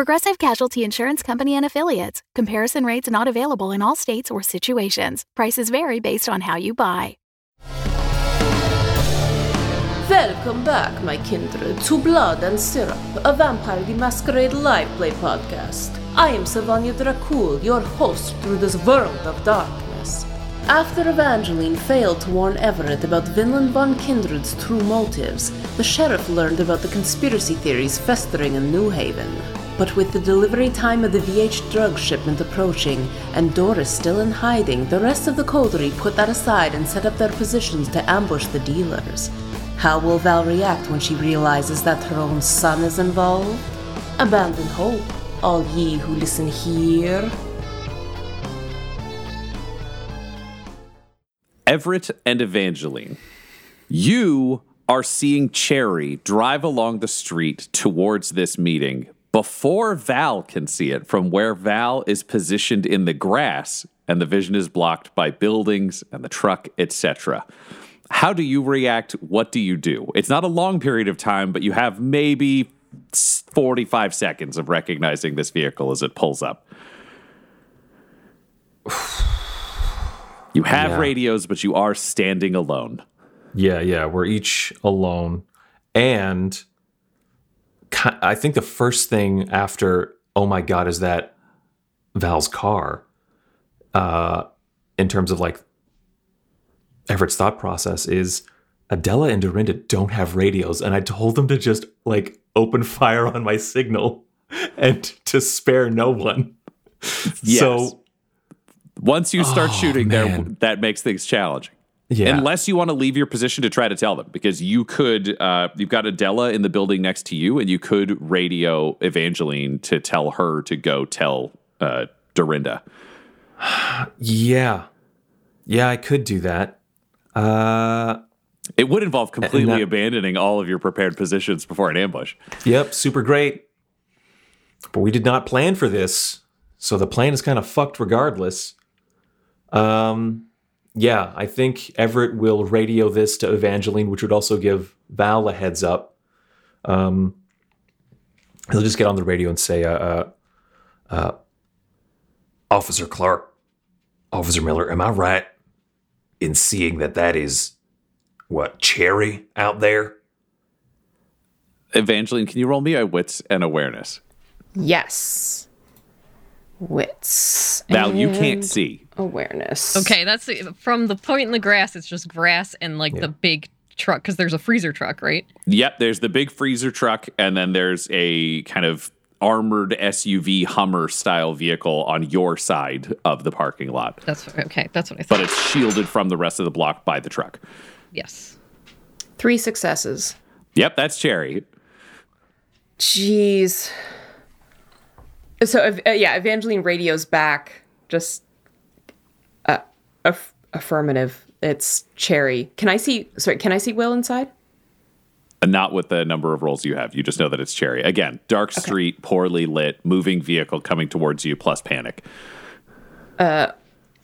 Progressive Casualty Insurance Company and Affiliates. Comparison rates not available in all states or situations. Prices vary based on how you buy. Welcome back, my kindred, to Blood and Syrup, a Vampire the Masquerade live play podcast. I am Savanya Dracul, your host through this world of darkness. After Evangeline failed to warn Everett about Vinlynn von Kindred's true motives, the sheriff learned about the conspiracy theories festering in New Haven. But with the delivery time of the VH drug shipment approaching and Doris still in hiding, the rest of the coterie put that aside and set up their positions to ambush the dealers. How will Val react when she realizes that her own son is involved? Abandon hope, all ye who listen here. Everett and Evangeline, you are seeing Cherry drive along the street towards this meeting before Val can see it from where Val is positioned in the grass and the vision is blocked by buildings and the truck, etc. How do you react? What do you do? It's not a long period of time, but you have maybe 45 seconds of recognizing this vehicle as it pulls up. You have Yeah. radios, but you are standing alone. Yeah, yeah, we're each alone. And I think the first thing after, oh my God, is that Val's car, uh, in terms of like Everett's thought process is Adela and Dorinda don't have radios. And I told them to just like open fire on my signal and to spare no one. Yes. So, Once you start Oh, shooting there, that makes things challenging. Yeah. Unless you want to leave your position to try to tell them, because you could, uh, you've got Adela in the building next to you, and you could radio Evangeline to tell her to go tell uh, Dorinda. yeah. Yeah, I could do that. Uh, It would involve completely that- abandoning all of your prepared positions before an ambush. Yep, super great. But we did not plan for this, so the plan is kind of fucked regardless. Um, yeah, I think Everett will radio this to Evangeline, which would also give Val a heads up. Um, he'll just get on the radio and say, uh, uh, uh, "Officer Clark, Officer Miller, am I right in seeing that that is what Cherry out there?" Evangeline, can you roll me a wits and awareness? Yes. Wits. Now you can't see. Awareness. Okay, that's the, from the point in the grass. It's just grass and like the big truck because there's a freezer truck, right? Yep, there's the big freezer truck, and then there's a kind of armored SUV Hummer style vehicle on your side of the parking lot. That's okay. That's what I thought. but it's shielded from the rest of the block by the truck. yes. Three successes. Yep, that's Cherry. Jeez. So, uh, yeah, Evangeline radios back. Just aff- affirmative. It's Cherry. Can I see? Sorry, can I see Will inside? Not with the number of rolls you have. You just know that it's Cherry. Again, dark street, poorly lit, moving vehicle coming towards you, plus panic. Uh,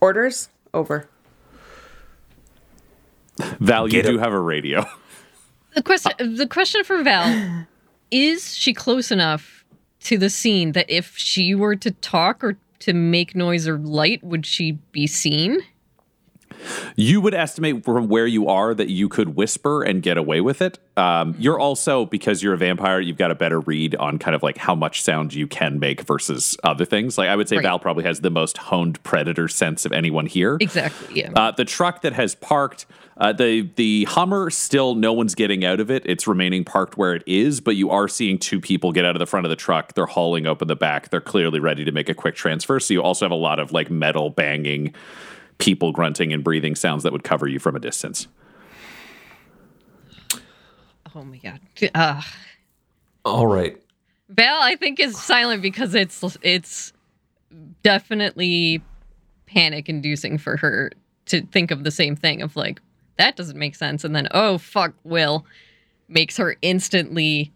Orders over. Val, you Get do it. have a radio. The question. The question for Val is: she close enough to the scene that if she were to talk or to make noise or light, would she be seen? You would estimate from where you are that you could whisper and get away with it. Um, you're also, because you're a vampire, you've got a better read on kind of like how much sound you can make versus other things. Like I would say Right. Val probably has the most honed predator sense of anyone here. Exactly. Yeah. Uh, the truck that has parked, uh, the the Hummer, still no one's getting out of it. It's remaining parked where it is, but you are seeing two people get out of the front of the truck. They're hauling open the back. They're clearly ready to make a quick transfer. So you also have a lot of like metal banging, people grunting and breathing sounds that would cover you from a distance. oh my god. Uh, All right. Val, I think, is silent because it's it's definitely panic inducing for her to think of the same thing of like, that doesn't make sense. And then, oh, fuck, Will makes her instantly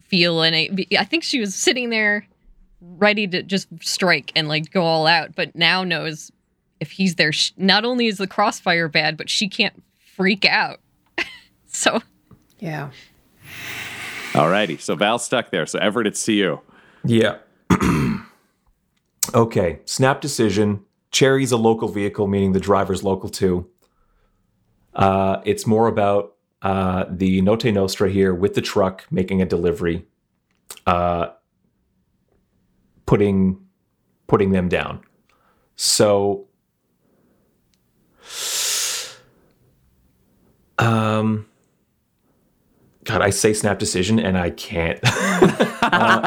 feel and I think she was sitting there ready to just strike and like go all out, but now knows if he's there, sh- not only is the crossfire bad, but she can't freak out. so, Yeah. Alrighty. So Val's stuck there. So Everett, it's to you. Yeah. okay. Snap decision. Cherry's a local vehicle, meaning the driver's local too. Uh, it's more about uh, the Note Nostra here with the truck making a delivery, uh, putting putting them down. So, um, God, I say snap decision and I can't. Uh,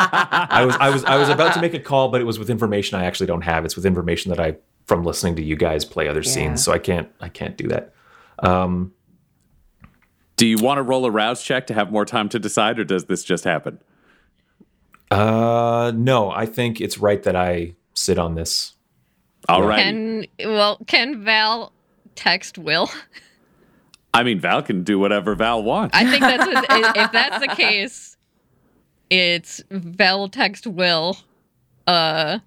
I was I was I was about to make a call, but it was with information I actually don't have. It's with information that I from listening to you guys play other Yeah. scenes, so I can't I can't do that. Um, Do you want to roll a rouse check to have more time to decide, or does this just happen? Uh, no, I think it's right that I sit on this. Alrighty. can, well, can Val text Will? I mean, Val can do whatever Val wants. I think that's what, if that's the case, it's Val text Will, uh,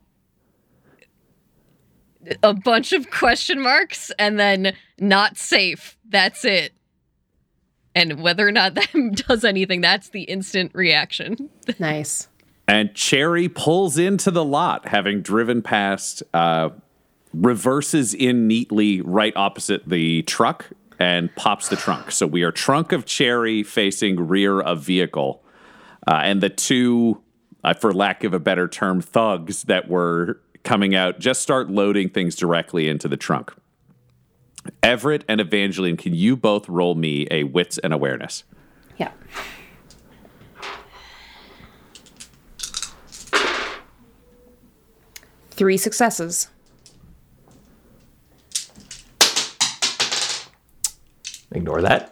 a bunch of question marks and then not safe. That's it. And whether or not that does anything, that's the instant reaction. Nice. And Cherry pulls into the lot, having driven past, uh, reverses in neatly right opposite the truck and pops the trunk. So we are trunk of Cherry facing rear of vehicle. Uh, and the two, uh, for lack of a better term, thugs that were coming out just start loading things directly into the trunk. Everett and Evangeline, can you both roll me a wits and awareness? Yeah. Three successes. Ignore that.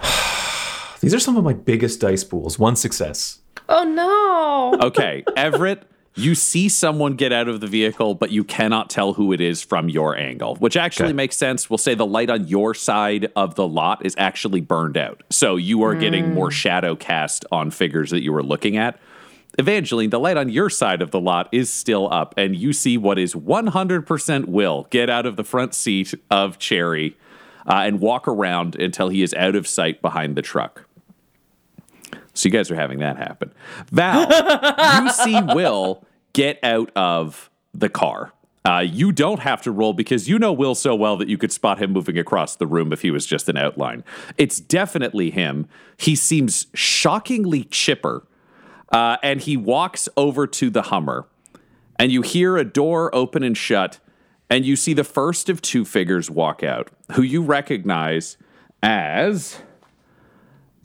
These are some of my biggest dice pools. One success. Oh no! Okay, Everett, you see someone get out of the vehicle, but you cannot tell who it is from your angle, which actually Okay. makes sense. We'll say the light on your side of the lot is actually burned out. So you are getting more hmm. shadow cast on figures that you were looking at. Evangeline, the light on your side of the lot is still up, and you see what is 100% Will get out of the front seat of Cherry uh, and walk around until he is out of sight behind the truck. So you guys are having that happen. Val, you see Will get out of the car. Uh, you don't have to roll because you know Will so well that you could spot him moving across the room if he was just an outline. It's definitely him. He seems shockingly chipper. Uh, and he walks over to the Hummer. And you hear a door open and shut. And you see the first of two figures walk out, who you recognize as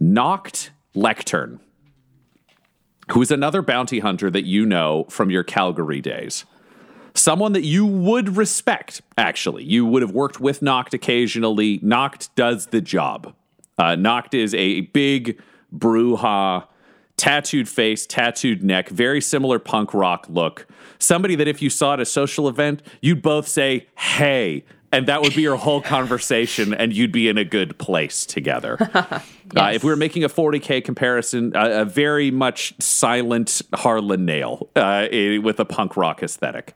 Noct Lectern, who is another bounty hunter that you know from your Calgary days. Someone that you would respect, actually. You would have worked with Noct occasionally. Noct does the job. Uh, Noct is a big brouhaha, tattooed face, tattooed neck, very similar punk rock look. Somebody that if you saw at a social event, you'd both say, hey, and that would be your whole conversation, and you'd be in a good place together. Uh, if we were making a 40K comparison, uh, a very much silent Harlon Nayl uh, eh, with a punk rock aesthetic.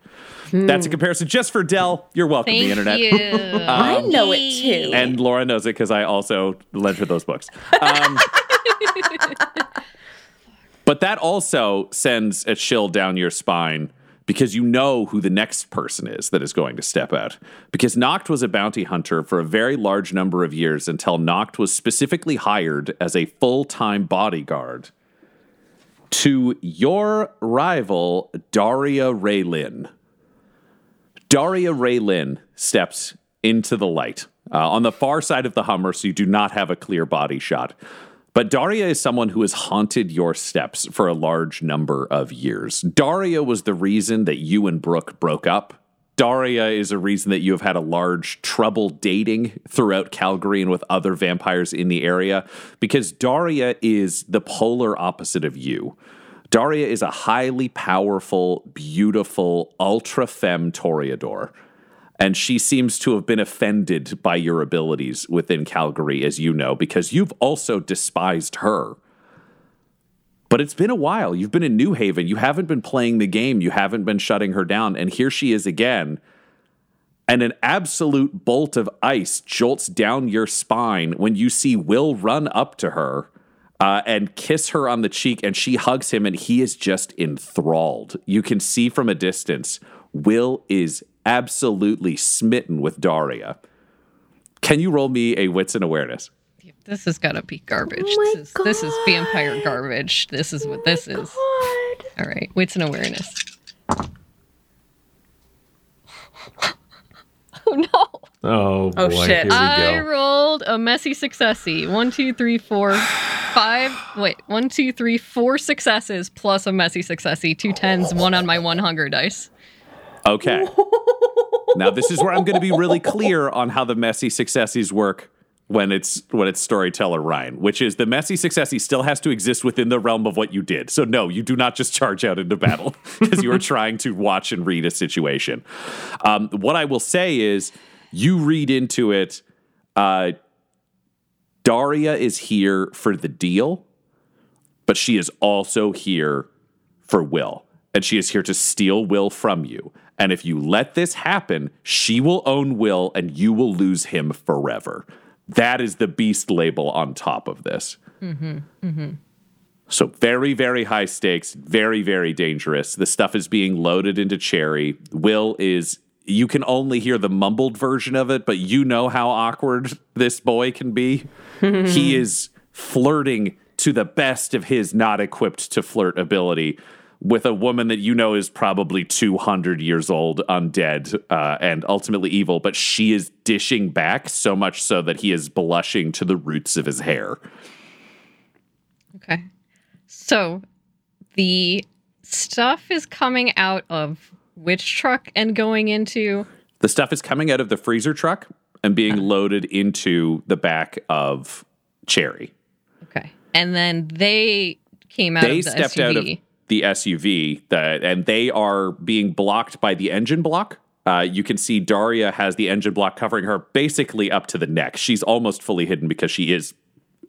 That's a comparison just for Del. You're welcome, Thank the internet. you. I know it too. And Laura knows it because I also lent her those books. Um, but that also sends a chill down your spine because you know who the next person is that is going to step out. Because Noct was a bounty hunter for a very large number of years until Noct was specifically hired as a full time bodyguard to your rival, Daria Raylin. Daria Raylin steps into the light uh, on the far side of the Hummer, so you do not have a clear body shot. But Daria is someone who has haunted your steps for a large number of years. Daria was the reason that you and Brooke broke up. Daria is a reason that you have had a large trouble dating throughout Calgary and with other vampires in the area because Daria is the polar opposite of you. Daria is a highly powerful, beautiful, ultra femme Toreador. And she seems to have been offended by your abilities within Calgary, as you know, because you've also despised her. But it's been a while. You've been in New Haven. You haven't been playing the game. You haven't been shutting her down. And here she is again. And an absolute bolt of ice jolts down your spine when you see Will run up to her uh, and kiss her on the cheek. And she hugs him, and he is just enthralled. You can see from a distance, Will is absolutely smitten with Daria. Can you roll me a wits and awareness? This has got to be garbage. Oh this, is, this is vampire garbage. This is what this is. God. All right, wits and awareness. oh no! Oh, Oh, boy. shit. Here we I go. rolled a messy successy. One, two, three, four, five. Wait, one, two, three, four successes plus a messy successy. Two tens, one on my one hunger dice. Okay. now this is where I'm going to be really clear on how the messy successes work when it's when it's storyteller Ryan, which is the messy successy still has to exist within the realm of what you did. So no, you do not just charge out into battle because you are trying to watch and read a situation. Um, what I will say is, you read into it. Uh, Daria is here for the deal, but she is also here for Will. And she is here to steal Will from you. And if you let this happen, she will own Will and you will lose him forever. That is the beast label on top of this. So, very, very high stakes, very, very dangerous. The stuff is being loaded into Cherry. Will is, you can only hear the mumbled version of it, but you know how awkward this boy can be. he is flirting to the best of his not equipped to flirt ability with a woman that you know is probably 200 years old, undead, uh, and ultimately evil, but she is dishing back so much so that he is blushing to the roots of his hair. Okay. So the stuff is coming out of which truck and going into The stuff is coming out of the freezer truck and being loaded into the back of Cherry. okay. And then they came out They of the stepped SUV. out of the SUV that, and they are being blocked by the engine block. Uh, you can see Daria has the engine block covering her basically up to the neck. She's almost fully hidden because she is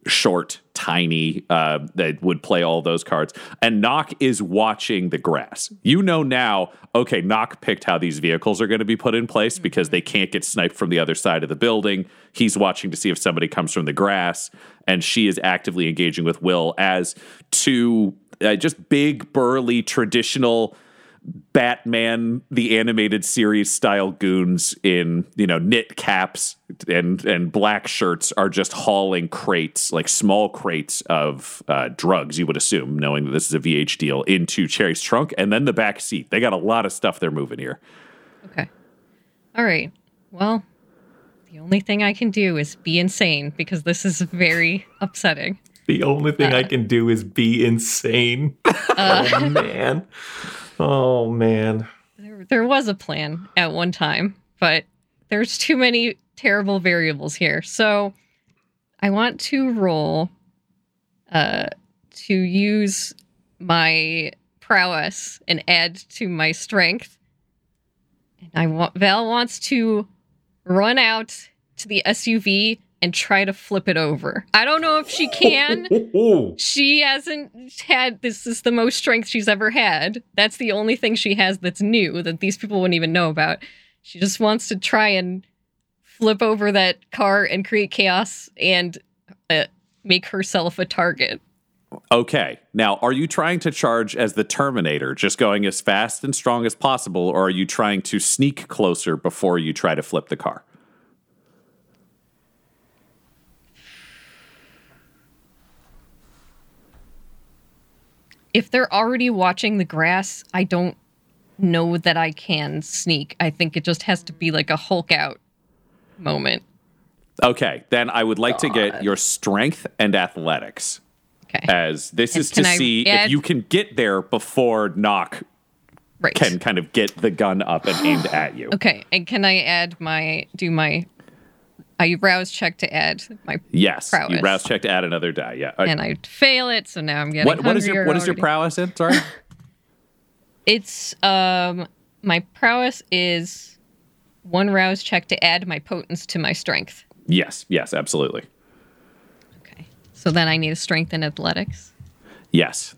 short, tiny, uh, that would play all those cards. And Noct is watching the grass. You know now, okay, Noct picked how these vehicles are going to be put in place because they can't get sniped from the other side of the building. He's watching to see if somebody comes from the grass, and she is actively engaging with Will as two uh, just big, burly, traditional Batman the animated series style goons in you know knit caps and and black shirts are just hauling crates like small crates of uh, drugs you would assume knowing that this is a VH deal into Cherry's trunk and then the back seat they got a lot of stuff they're moving here Okay. All right. Well, the only thing I can do is be insane because this is very upsetting. The only thing I can do is be insane. oh, man. Oh, man. There, there was a plan at one time, but there's too many terrible variables here. So I want to roll uh, to use my prowess and add to my strength. And I want Val wants to run out to the SUV and try to flip it over. I don't know if she can. She hasn't had this is the most strength she's ever had. That's the only thing she has that's new that these people wouldn't even know about. She just wants to try and flip over that car and create chaos and uh, make herself a target. okay now are you trying to charge as the Terminator just going as fast and strong as possible or are you trying to sneak closer before you try to flip the car If they're already watching the grass, I don't know that I can sneak. I think it just has to be like a Hulk out moment. Okay, then I would like to get your strength and athletics Okay. as this And is to I see add- if you can get there before Noct right. can kind of get the gun up and aimed at you. Okay, and can I add my do my I rouse check to add my Yes, you rouse check to add another die. Yeah. Uh, and I fail it, so now I'm getting what what is your what is your prowess in? Sorry. It's um my prowess is one rouse check to add my potence to my strength. yes, yes, absolutely. Okay. So then I need a strength in athletics. Yes.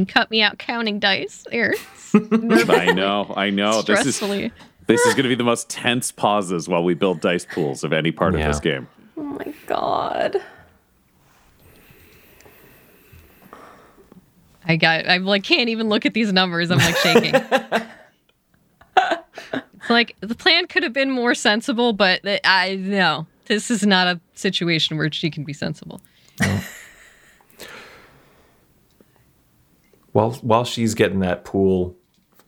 Can cut me out counting dice there. I know, I know. This is this is going to be the most tense pauses while we build dice pools of any part Yeah. of this game. Oh my god. I got I like can't even look at these numbers. I'm like shaking. it's like the plan could have been more sensible, but uh, I no. This is not a situation where she can be sensible. While while she's getting that pool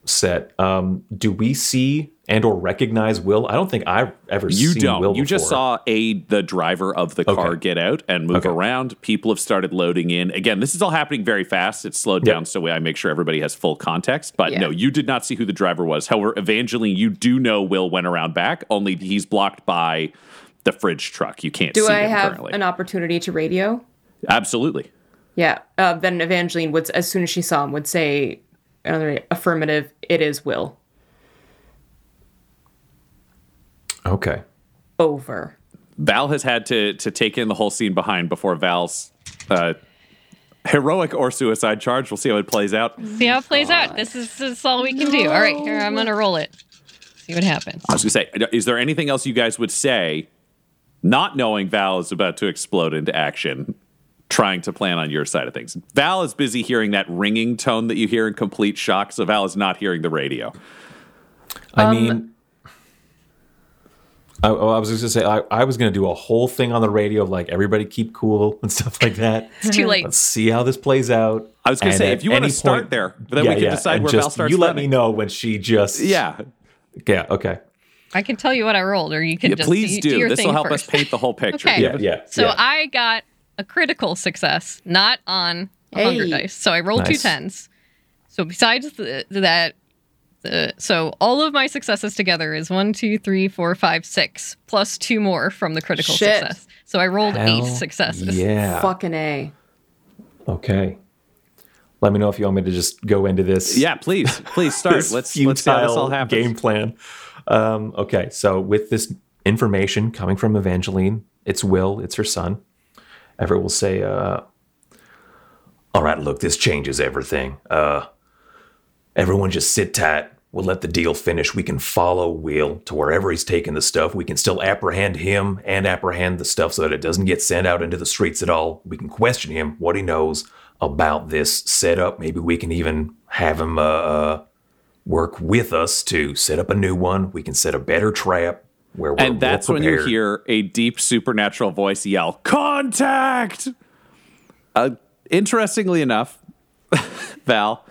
set, um, do we see and or recognize Will? I don't think I've ever You seen don't. Will you just saw a the driver of the car get out and move Okay. around. People have started loading in. Again, this is all happening very fast. It's slowed Yep. down so I make sure everybody has full context. But Yeah. no, you did not see who the driver was. However, Evangeline, you do know Will went around back. Only he's blocked by the fridge truck. You can't Do see I him have currently. an opportunity to radio? Absolutely. Yeah. Uh, then Evangeline would, as soon as she saw him, would say, another affirmative. It is Will. Okay. Over. Val has had to to take in the whole scene behind before Val's uh, heroic or suicide charge. We'll see how it plays out. See how it plays out. This is, this is all we can do. All right, here I'm gonna roll it. See what happens. I was going to say, is there anything else you guys would say, not knowing Val is about to explode into action, trying to plan on your side of things? Val is busy hearing that ringing tone that you hear in complete shock, so Val is not hearing the radio. I Um, mean, I, oh, I was just gonna say I, I was gonna do a whole thing on the radio of like everybody keep cool and stuff like that. It's too late. Let's see how this plays out. I was gonna And say, if you wanna start point- there, then we can decide where just, Val starts You let me know when she just Yeah, yeah okay I can tell you what I rolled, or you can yeah just please do, do. your This thing will help first. us paint the whole picture. Okay. yeah yeah. So yeah. I got a critical success, not on a hunger Hey. dice. So I rolled two Nice. tens. So besides the, that, the so all of my successes together is one, two, three, four, five, six, plus two more from the critical Shit. success. So I rolled Hell eight successes. Yeah. Fucking A. Okay. Let me know if you want me to just go into this. Yeah, please, please start. this let's let's see how this all happens. game plan. Um, okay, so with this information coming from Evangeline, it's Will, it's her son. Everett will say, uh, "All right, look, this changes everything. Uh, everyone, just sit tight. We'll let the deal finish. We can follow Will to wherever he's taking the stuff. We can still apprehend him and apprehend the stuff so that it doesn't get sent out into the streets at all. We can question him, what he knows about this setup. Maybe we can even have him uh, work with us to set up a new one. We can set a better trap where we're and that's more when you hear a deep supernatural voice yell contact uh, interestingly enough val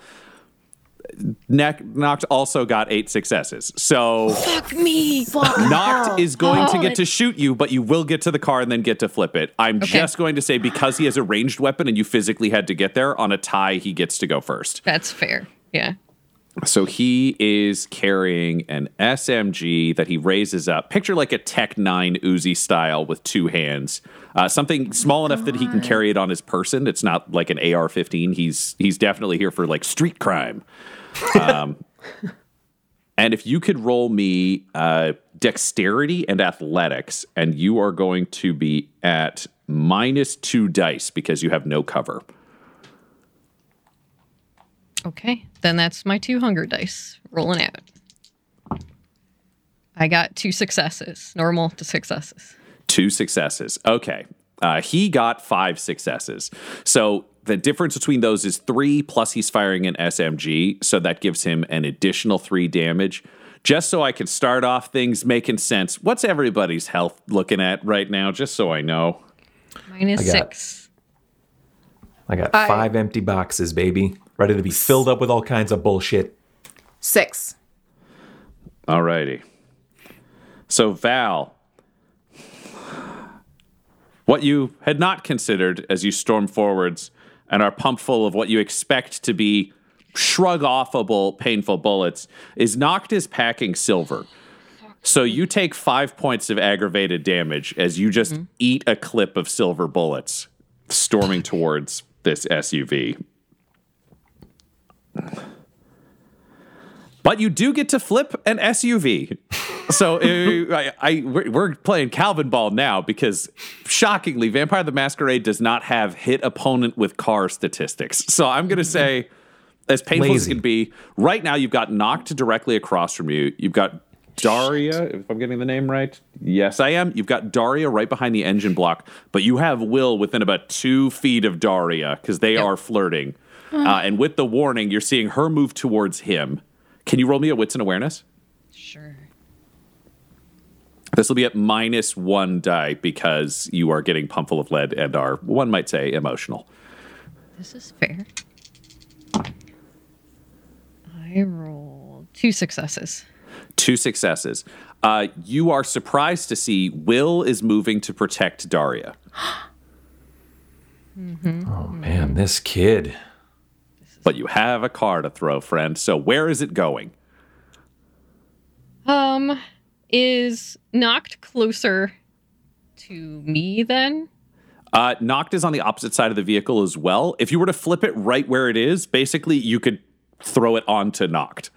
Neck, Noct also got eight successes so Fuck me. Noct is going to Oh, get to shoot you but you will get to the car and then get to flip it i'm Okay. just going to say because he has a ranged weapon and you physically had to get there on a tie he gets to go first That's fair. Yeah. So he is carrying an SMG that he raises up. Picture like a Tec-9 Uzi style with two hands. Uh, something small enough that he can carry it on his person. It's not like an AR-15. He's he's definitely here for like street crime. Um, and if you could roll me uh, dexterity and athletics, and you are going to be at minus two dice because you have no cover. Okay. Then that's my two hunger dice rolling out. I got two successes, normal to successes. Two successes. Okay. Uh, he got five successes. So the difference between those is three, plus he's firing an SMG. So that gives him an additional three damage. Just so I can start off things making sense. What's everybody's health looking at right now? Just so I know. Minus I got- six. I got I- five empty boxes, baby, ready to be filled up with all kinds of bullshit. Six. Alrighty. So, Val, what you had not considered as you storm forwards and are pumped full of what you expect to be shrug offable, painful bullets is Noct is packing silver. So you take five points of aggravated damage as you just mm-hmm. eat a clip of silver bullets storming towards this SUV. But you do get to flip an SUV. So uh, I, I we're, we're playing Calvin Ball now because shockingly, Vampire the Masquerade does not have hit opponent with car statistics. So I'm going to say, as painful as it can be, right now you've got Noct directly across from you. You've got Daria, if I'm getting the name right. Yes, I am. You've got Daria right behind the engine block, but you have Will within about two feet of Daria because they are flirting. Uh, and with the warning, you're seeing her move towards him. Can you roll me a wits and awareness? Sure. This will be at minus one die because you are getting pumped full of lead and are, one might say, emotional. This is fair. I rolled two successes. Two successes. Uh, you are surprised to see Will is moving to protect Daria. Oh man, this kid. But you have a car to throw, friend. So where is it going? Um, is Noct closer to me then? Uh, Noct is on the opposite side of the vehicle as well. If you were to flip it right where it is, basically you could throw it onto Noct.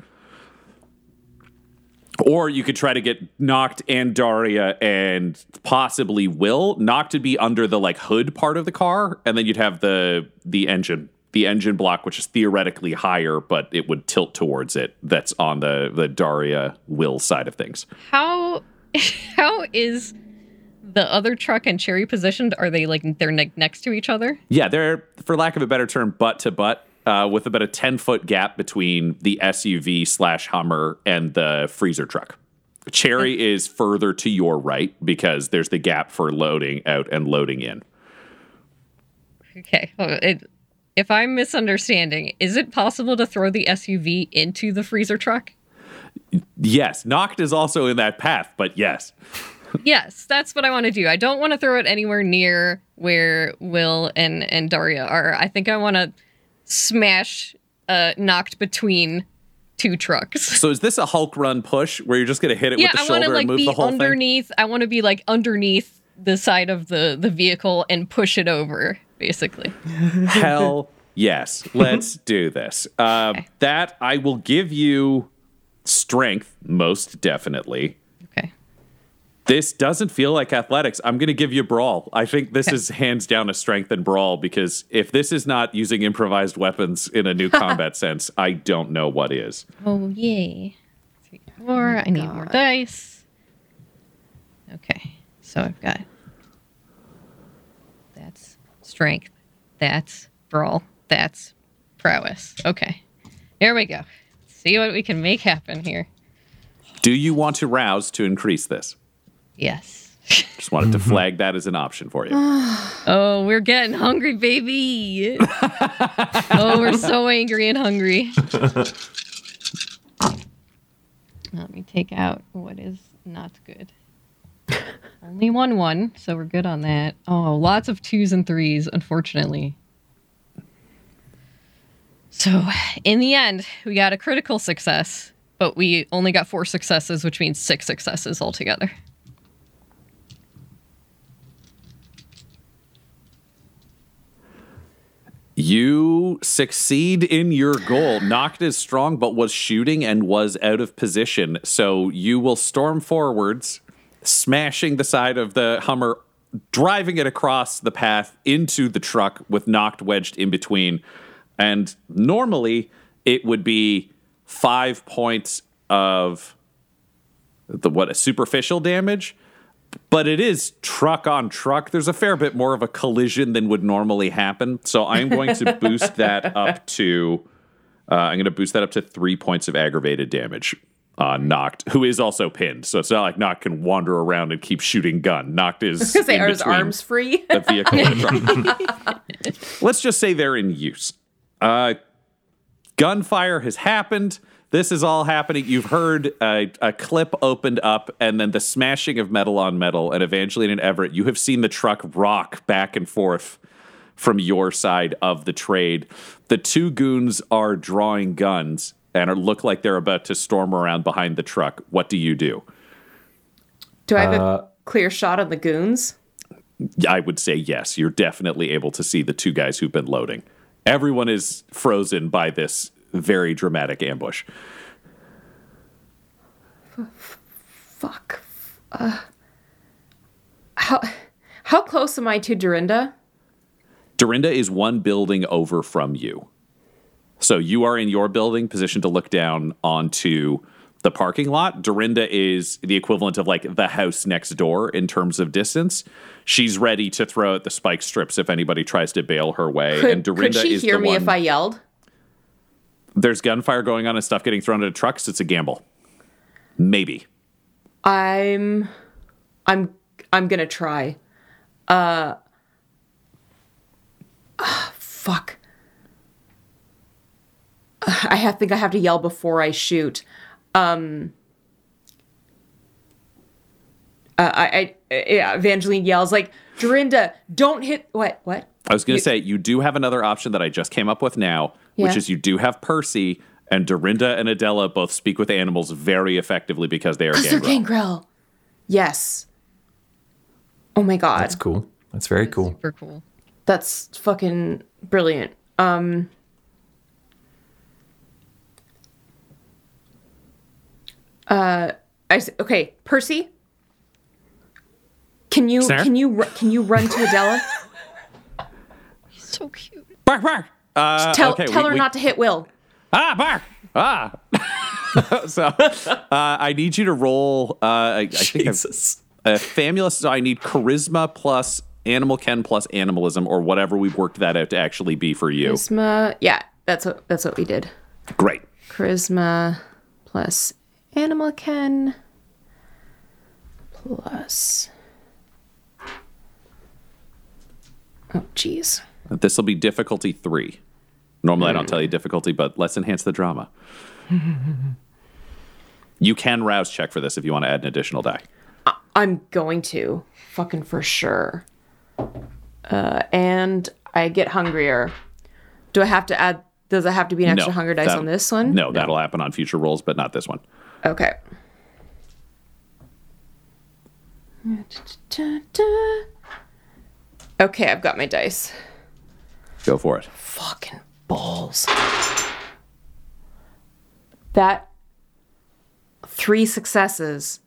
Or you could try to get Noct and Daria and possibly Will. Noct to be under the like hood part of the car, and then you'd have the the engine, the engine block, which is theoretically higher, but it would tilt towards it. That's on the the Daria Will side of things. How how is the other truck and Cherry positioned? Are they like they're ne- next to each other? Yeah, they're, for lack of a better term, butt to butt, uh, with about a 10 foot gap between the SUV slash Hummer and the freezer truck. Cherry is further to your right because there's the gap for loading out and loading in. Okay. Oh, it, if I'm misunderstanding, is it possible to throw the SUV into the freezer truck? Yes, Noct is also in that path, but yes. yes, that's what I want to do. I don't want to throw it anywhere near where Will and and Daria are. I think I want to smash uh Noct between two trucks. So is this a Hulk run push where you're just going to hit it yeah, with the I shoulder like and move be the whole thing? underneath. I want to be like underneath the side of the the vehicle and push it over, basically. Hell yes. Let's do this. Uh, Okay. That I will give you strength, most definitely. Okay. This doesn't feel like athletics. I'm going to give you brawl. I think this is hands down a strength and brawl because if this is not using improvised weapons in a new combat sense, I don't know what is. Oh yay! Three, four. I need more dice. Okay, so I've got that's strength, that's brawl, that's prowess. Okay, here we go. See what we can make happen here. Do you want to rouse to increase this? Yes. Just wanted to mm-hmm. flag that as an option for you. Oh, we're getting hungry, baby. oh, we're so angry and hungry. Let me take out what is not good. Only one one, so we're good on that. Oh, lots of twos and threes, unfortunately. So, in the end, we got a critical success, but we only got four successes, which means six successes altogether. You succeed in your goal. Noct is strong, but was shooting and was out of position. So you will storm forwards, smashing the side of the Hummer, driving it across the path into the truck with Noct wedged in between. And normally it would be five points of the what a superficial damage but it is truck on truck. There's a fair bit more of a collision than would normally happen. So I'm going to boost that up to uh, I'm going to boost that up to three points of aggravated damage Noct, who is also pinned. So it's not like Noct can wander around and keep shooting gun. Noct is Because they are his arms free. the vehicle and the truck. Let's just say they're in use. Uh, gunfire has happened. This is all happening. You've heard a, a clip opened up and then the smashing of metal on metal. And Evangeline and Everett, you have seen the truck rock back and forth from your side of the trade. The two goons are drawing guns and are, look like they're about to storm around behind the truck. What do you do? Do I have a clear shot on the goons? I would say yes. You're definitely able to see the two guys who've been loading. Everyone is frozen by this very dramatic ambush. Fuck. Uh, how how close am I to Dorinda? Dorinda is one building over from you. So you are in your building, positioned to look down onto the parking lot. Dorinda is the equivalent of like the house next door in terms of distance. She's ready to throw out the spike strips if anybody tries to bail her way. Could, and Dorinda could she hear me one. if I yelled? There's gunfire going on and stuff getting thrown at trucks. It's a gamble. Maybe. I'm I'm I'm gonna try. Uh ah, fuck. I have, think I have to yell before I shoot. Um uh, I, I yeah, Evangeline yells like, Dorinda, don't hit what what? I was going to say you do have another option that I just came up with now, which is you do have Percy and Dorinda and Adela both speak with animals very effectively because they are They're gangrel. gangrel. Yes. Oh my god. That's cool. That's very cool. Super cool. That's fucking brilliant. Um Uh I s- okay, Percy? Can you Sir? can you can you run to Adela? So cute. Bark, bark. Uh, Tell okay, tell we- her we- not to hit Will. Ah, bark. Ah. so uh, I need you to roll. Uh, I, I think I've- Jesus. uh, famulus. So I need charisma plus animal ken plus animalism or whatever we've worked that out to actually be for you. Charisma. Yeah, that's what that's what we did. Great. Charisma plus animal ken plus Oh jeez. This will be difficulty three. Normally, I don't tell you difficulty, but let's enhance the drama. you can rouse check for this if you want to add an additional die. I'm going to. Fucking for sure. Uh, and I get hungrier. Do I have to add does it have to be an extra hunger dice that- on this one? No, that'll happen on future rolls, but not this one. Okay. Okay, I've got my dice. Go for it. Fucking balls. That three successes.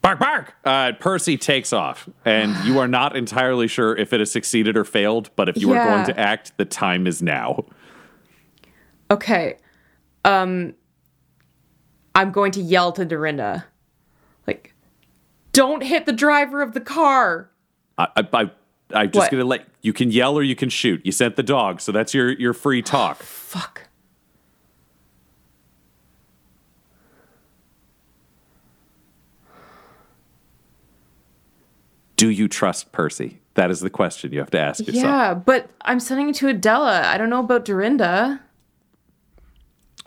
Bark, bark! Uh, Percy takes off, and you are not entirely sure if it has succeeded or failed, but if you are going to act, the time is now. Okay. Um I'm going to yell to Dorinda. Like, don't hit the driver of the car. I, I, I, I'm just What? to let you can yell or you can shoot. You sent the dog, so that's your, your free talk. Fuck. Do you trust Percy? That is the question you have to ask yourself. Yeah, but I'm sending it to Adela. I don't know about Dorinda.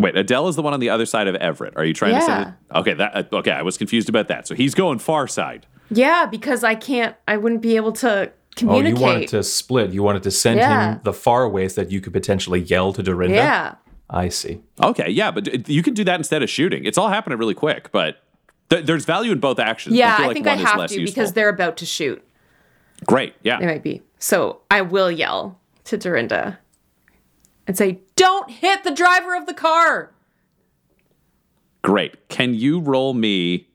Wait, Adele is the one on the other side of Everett. Are you trying to say? it? Okay, that uh, okay. I was confused about that. So he's going far side. Yeah, because I can't I wouldn't be able to communicate. Oh, you wanted to split. You wanted to send Yeah. him the far ways that you could potentially yell to Dorinda. Yeah. I see. Okay, yeah, but you can do that instead of shooting. It's all happening really quick, but th- there's value in both actions. Yeah, feel I like think I one is have to useful. because they're about to shoot. great. Yeah, They might be. So I will yell to Dorinda and say, Don't hit the driver of the car. great. Can you roll me?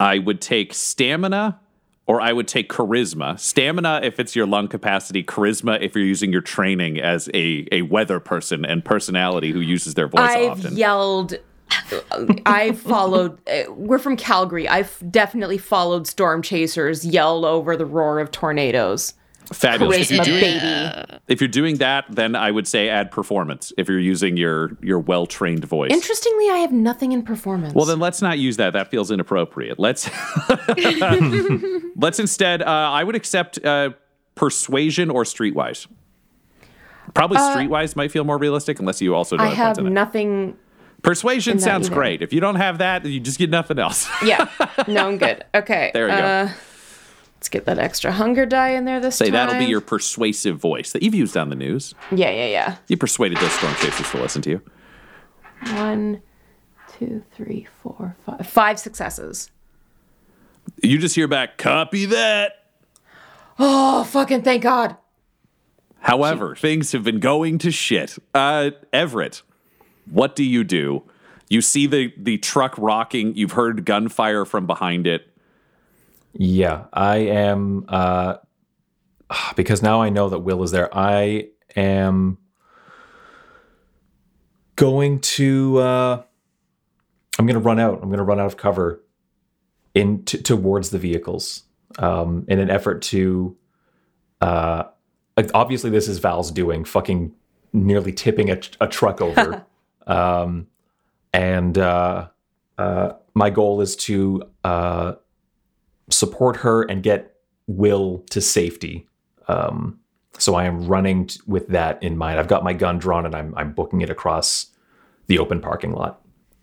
I would take stamina or I would take charisma. Stamina if it's your lung capacity, charisma if you're using your training as a, a weather person and personality who uses their voice often. I've often. yelled. I've followed. uh, We're from Calgary. I've definitely followed storm chasers yell over the roar of tornadoes. Fabulous. If you're, doing, baby. if you're doing that, then I would say add performance if you're using your your well trained voice. Interestingly, I have nothing in performance. Well, then let's not use that. That feels inappropriate. Let's let's instead. Uh, I would accept uh, persuasion or streetwise. Probably streetwise might feel more realistic, unless you also Uh, I have points in it. nothing. Persuasion sounds either. great. If you don't have that, you just get nothing else. Yeah, no, I'm good. Okay. There we go. Let's get that extra hunger die in there this time. Say time. that'll be your persuasive voice that you've used on the news. Yeah, yeah, yeah. You persuaded those storm chasers to listen to you. One, two, three, four, five. Five successes. You just hear back, copy that. Oh, fucking thank God. However, things have been going to shit. Uh, Everett, what do you do? You see the the truck rocking. You've heard gunfire from behind it. Yeah, I am. Uh, because now I know that Will is there. I am going to. Uh, I'm going to run out. I'm going to run out of cover in t- towards the vehicles um, in an effort to. Uh, obviously, this is Val's doing, fucking nearly tipping a, a truck over. um, and uh, uh, my goal is to uh, support her and get Will to safety. Um, so I am running t- with that in mind. I've got my gun drawn and I'm I'm booking it across the open parking lot.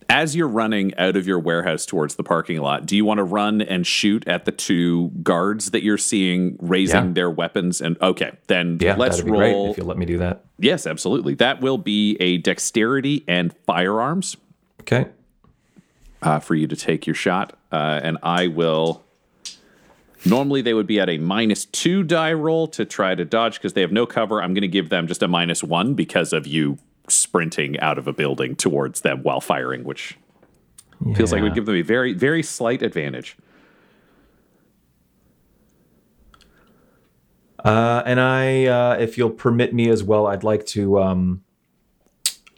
As you're running out of your warehouse towards the parking lot, do you want to run and shoot at the two guards that you're seeing raising Yeah. their weapons? And okay, then Yeah, let's that'd be great roll. if you'll let me do that. yes, absolutely. That will be a dexterity and firearms Okay. uh, for you to take your shot, uh, and I will. Normally, they would be at a minus two die roll to try to dodge because they have no cover. I'm going to give them just a minus one because of you sprinting out of a building towards them while firing, which feels like it would give them a very, very slight advantage. Uh, and I, uh, if you'll permit me as well, I'd like to um,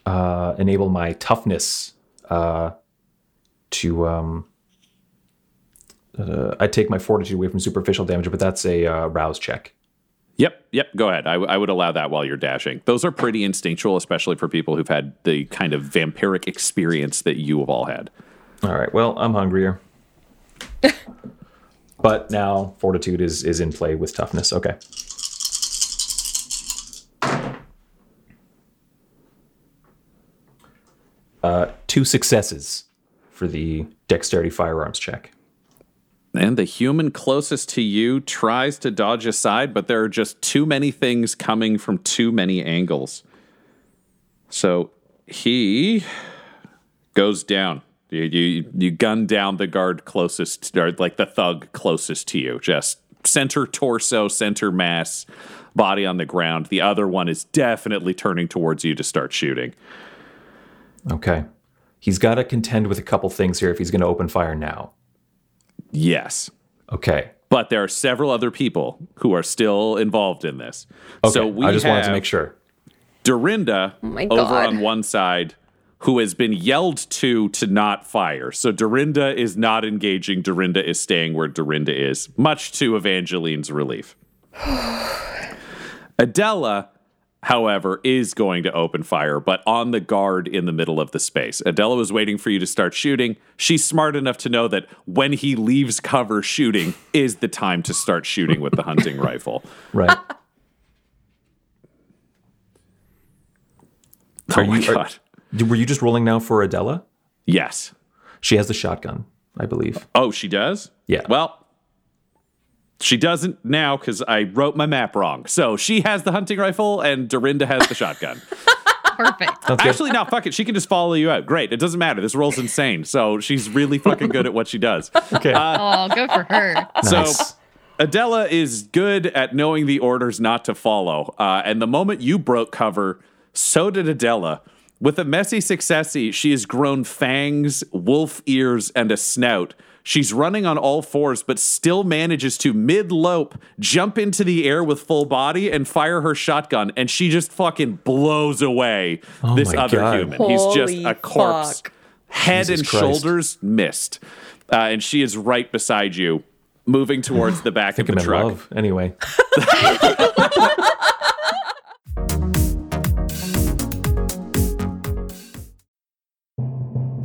uh, enable my toughness uh, to. Um, uh, I take my fortitude away from superficial damage, but that's a uh, rouse check. Yep, yep. Go ahead. I, I would allow that while you're dashing. Those are pretty instinctual, especially for people who've had the kind of vampiric experience that you have all had. All right. Well, I'm hungrier. but now fortitude is is in play with toughness. Okay. Uh, two successes for the dexterity firearms check. And the human closest to you tries to dodge aside, but there are just too many things coming from too many angles. So he goes down. You, you, you gun down the guard closest, or like the thug closest to you. Just center torso, center mass, body on the ground. The other one is definitely turning towards you to start shooting. Okay. He's got to contend with a couple things here if he's going to open fire now. Yes. Okay. But there are several other people who are still involved in this. Okay. So we I just wanted to make sure. Dorinda oh my over on one side who has been yelled to to not fire. So Dorinda is not engaging. Dorinda is staying where Dorinda is, much to Evangeline's relief. Adela, however, is going to open fire, but on the guard in the middle of the space. Adela was waiting for you to start shooting. She's smart enough to know that when he leaves cover shooting is the time to start shooting with the hunting rifle. Right. Oh Are my you- are- god. Were you just rolling now for Adela? Yes. She has the shotgun, I believe. Oh, she does? Yeah. Well, she doesn't now because I wrote my map wrong. So she has the hunting rifle and Dorinda has the shotgun. Perfect. Actually, no, fuck it. She can just follow you out. Great. It doesn't matter. This roll's insane. So she's really fucking good at what she does. okay. Oh, go for her. nice. So Adela is good at knowing the orders not to follow. Uh, and the moment you broke cover, so did Adela. With a messy successy, she has grown fangs, wolf ears, and a snout. She's running on all fours, but still manages to mid lope jump into the air with full body and fire her shotgun. And she just fucking blows away this other God. human. He's just a corpse, fuck. head Jesus and Christ. shoulders missed. Uh, and she is right beside you, moving towards the back of think the I'm in truck. love. Anyway.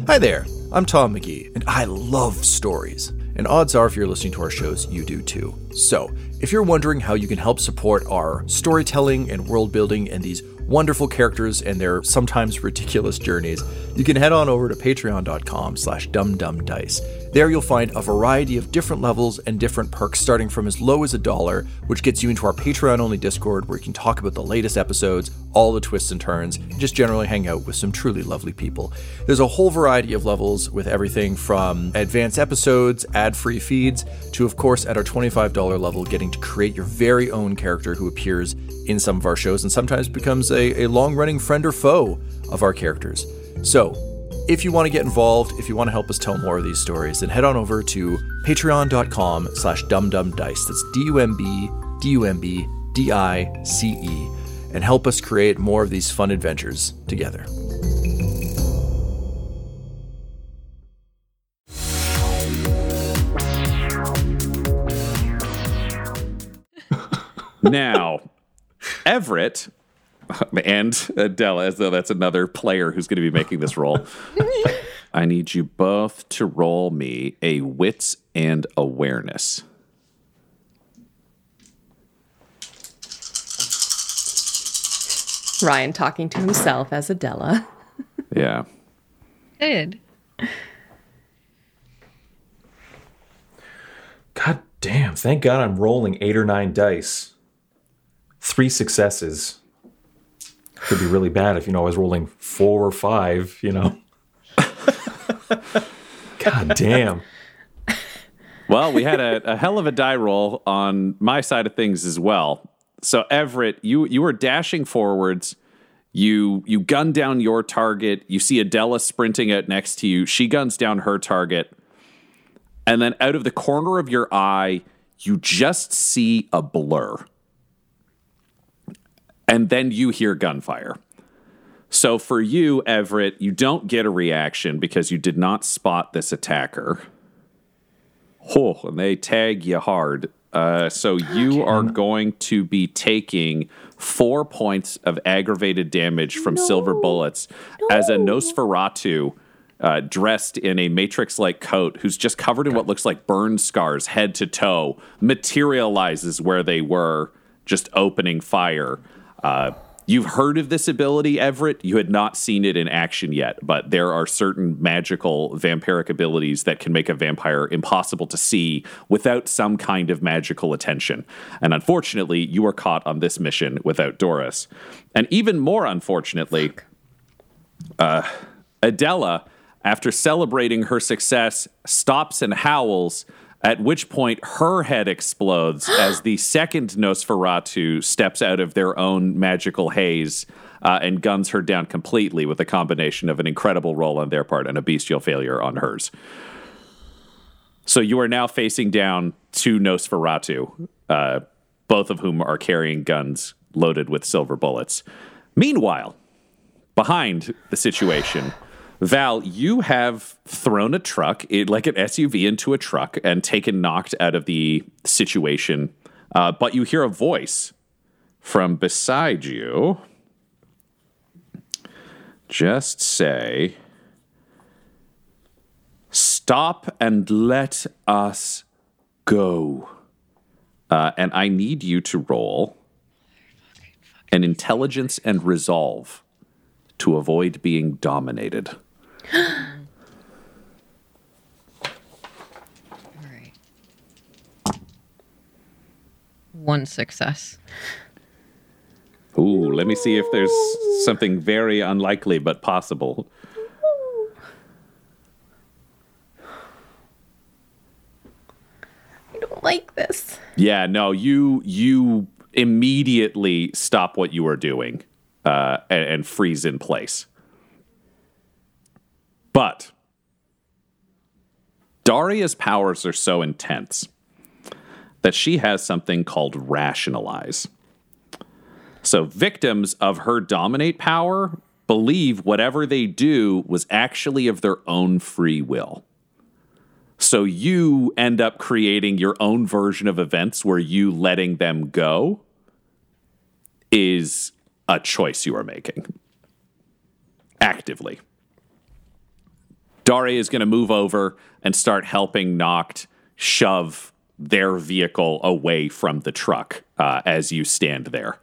Hi there, I'm Tom McGee, and I love stories. And odds are, if you're listening to our shows, you do too. So, if you're wondering how you can help support our storytelling and world building and these wonderful characters and their sometimes ridiculous journeys, you can head on over to patreon.com slash dumbdumbdice. There you'll find a variety of different levels and different perks starting from as low as a dollar, which gets you into our Patreon-only Discord where you can talk about the latest episodes, all the twists and turns, and just generally hang out with some truly lovely people. There's a whole variety of levels with everything from advanced episodes, ad-free feeds, to of course at our $25 level getting to create your very own character who appears in some of our shows and sometimes becomes a, a long-running friend or foe of our characters. So, if you want to get involved, if you want to help us tell more of these stories, then head on over to patreon.com slash dumbdumbdice. That's D-U-M-B, D-U-M-B, D-I-C-E. And help us create more of these fun adventures together. now, Everett and uh, Adela, as though that's another player who's going to be making this role. I need you both to roll me a wits and awareness. Ryan talking to himself as Adela. Yeah. Good. God damn. Thank God I'm rolling eight or nine dice. Three successes. Could be really bad if, you know, I was rolling four or five, you know. God damn. Well, we had a, a hell of a die roll on my side of things as well. So Everett, you you were dashing forwards. You you gun down your target. You see Adela sprinting out next to you. She guns down her target. And then out of the corner of your eye, you just see a blur. And then you hear gunfire. So for you, Everett, you don't get a reaction because you did not spot this attacker. Oh, and they tag you hard. Uh, so you are going to be taking four points of aggravated damage from silver bullets as a Nosferatu uh, dressed in a matrix like coat, who's just covered in what looks like burn scars head to toe, materializes where they were, just opening fire. Uh, You've heard of this ability, Everett. You had not seen it in action yet, but there are certain magical vampiric abilities that can make a vampire impossible to see without some kind of magical attention. And unfortunately, you are caught on this mission without Doris. And even more unfortunately, uh, Adela, after celebrating her success, stops and howls. At which point, her head explodes as the second Nosferatu steps out of their own magical haze uh, and guns her down completely with a combination of an incredible roll on their part and a bestial failure on hers. So you are now facing down two Nosferatu, uh, both of whom are carrying guns loaded with silver bullets. Meanwhile, behind the situation, Val, you have thrown a truck, like an SUV, into a truck and taken knocked out of the situation. Uh, but you hear a voice from beside you. Just say, Stop and let us go. Uh, and I need you to roll an intelligence and resolve to avoid being dominated. All right. One success. Ooh, let me see if there's something very unlikely but possible. I don't like this. Yeah, no, you you immediately stop what you are doing uh, and, and freeze in place. But Daria's powers are so intense that she has something called rationalize. So victims of her dominate power believe whatever they do was actually of their own free will. So you end up creating your own version of events where you letting them go is a choice you are making actively. Daria is going to move over and start helping Noct shove their vehicle away from the truck uh, as you stand there.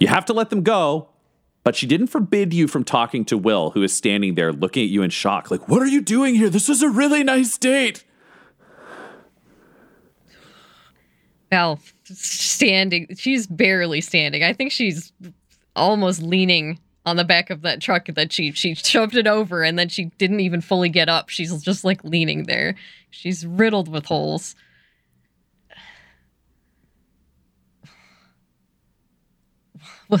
You have to let them go, but she didn't forbid you from talking to Will, who is standing there looking at you in shock, like, What are you doing here? This was a really nice date. Val standing. She's barely standing. I think she's almost leaning on the back of that truck that she she shoved it over and then she didn't even fully get up. She's just like leaning there. She's riddled with holes.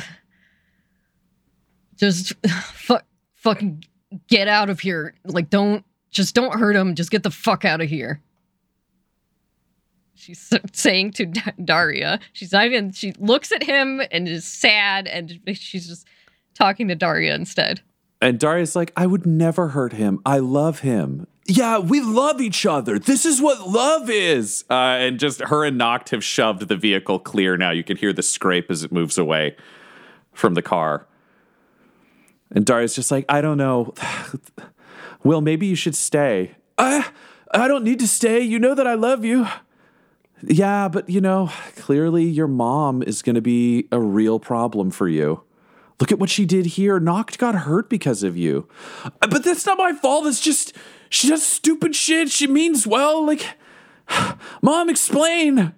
Just fuck fucking get out of here. Like don't just don't hurt him. Just get the fuck out of here. She's saying to Daria. She's not even she looks at him and is sad and she's just talking to Daria instead. And Daria's like, I would never hurt him. I love him. Yeah, we love each other. This is what love is. Uh, and just her and Noct have shoved the vehicle clear now. You can hear the scrape as it moves away from the car. And Daria's just like, I don't know. Will, maybe you should stay. I, I don't need to stay. You know that I love you. Yeah, but you know, clearly your mom is going to be a real problem for you. Look at what she did here. Noct got hurt because of you. Uh, But that's not my fault. It's just she does stupid shit. She means well. Like, mom, explain.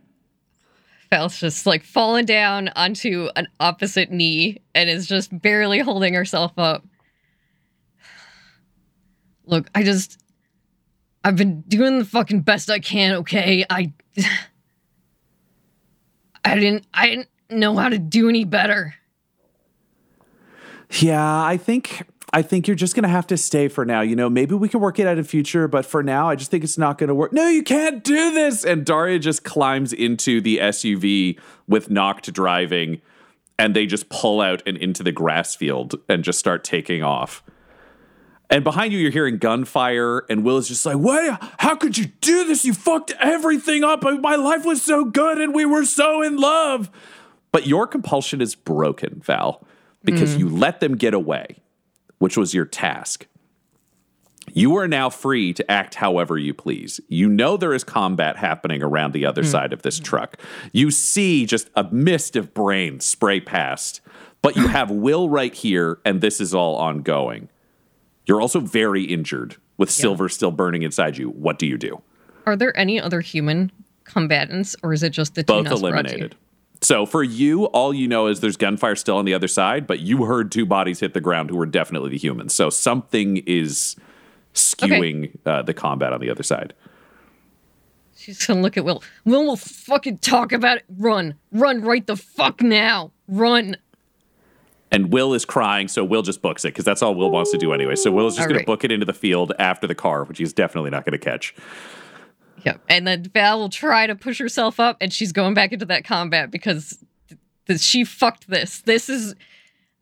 Val's just like fallen down onto an opposite knee and is just barely holding herself up. Look, I just I've been doing the fucking best I can, okay? I I didn't I didn't know how to do any better. Yeah, I think I think you're just gonna have to stay for now. You know, maybe we can work it out in future, but for now, I just think it's not gonna work. No, you can't do this. And Daria just climbs into the SUV with Noct driving, and they just pull out and into the grass field and just start taking off. And behind you, you're hearing gunfire, and Will is just like, "What? How could you do this? You fucked everything up. My life was so good, and we were so in love." But your compulsion is broken, Val, because you mm. let them get away, which was your task. You are now free to act however you please. You know there is combat happening around the other mm. side of this truck. You see just a mist of brains spray past, but you have Will right here, and this is all ongoing. You're also very injured with silver still burning inside you. What do you do? Are there any other human combatants or is it just the two Both eliminated. So for you, all you know is there's gunfire still on the other side, but you heard two bodies hit the ground who were definitely the humans. So something is skewing uh, the combat on the other side. She's gonna look at Will. Will will fucking talk about it. Run. Run right the fuck now. Run. And Will is crying, so Will just books it because that's all Will wants to do anyway. So Will is just All going right. to book it into the field after the car, which he's definitely not going to catch. Yeah. And then Val will try to push herself up and she's going back into that combat because th- th- she fucked this. This is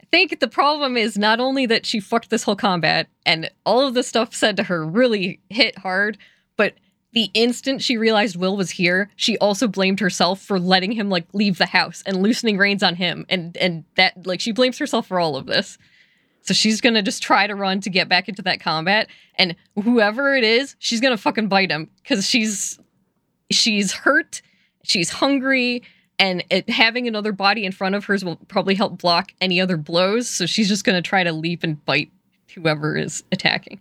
I think the problem is not only that she fucked this whole combat and all of the stuff said to her really hit hard, but the instant she realized Will was here, she also blamed herself for letting him like leave the house and loosening reins on him and and that like she blames herself for all of this. So she's gonna just try to run to get back into that combat, and whoever it is, she's gonna fucking bite him because she's she's hurt, she's hungry, and it, having another body in front of hers will probably help block any other blows. So she's just gonna try to leap and bite whoever is attacking.